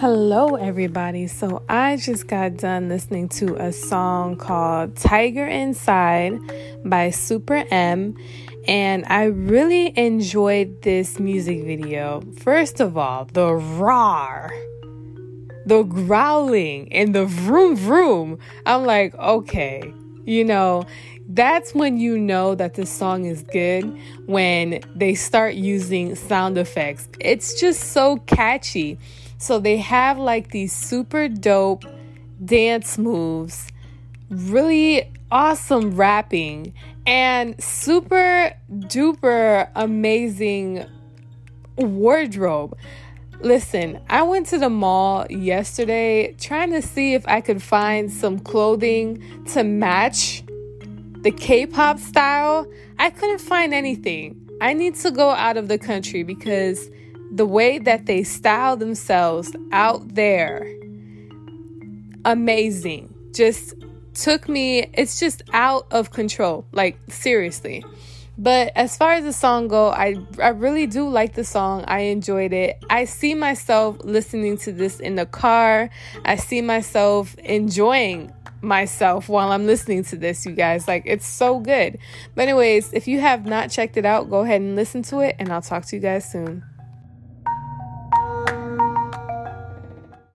Hello, everybody. So, I just got done listening to a song called Tiger Inside by Super M, and I really enjoyed this music video. First of all, the roar, the growling, and the vroom vroom. I'm like, okay, you know, that's when you know that the song is good when they start using sound effects. It's just so catchy. So they have like these super dope dance moves, really awesome rapping, and super duper amazing wardrobe. Listen, I went to the mall yesterday trying to see if I could find some clothing to match the K pop style. I couldn't find anything. I need to go out of the country because the way that they style themselves out there, amazing. Just took me, it's just out of control. Like, seriously. But as far as the song go, I I really do like the song. I enjoyed it. I see myself listening to this in the car. I see myself enjoying myself while I'm listening to this, you guys. Like it's so good. But anyways, if you have not checked it out, go ahead and listen to it and I'll talk to you guys soon.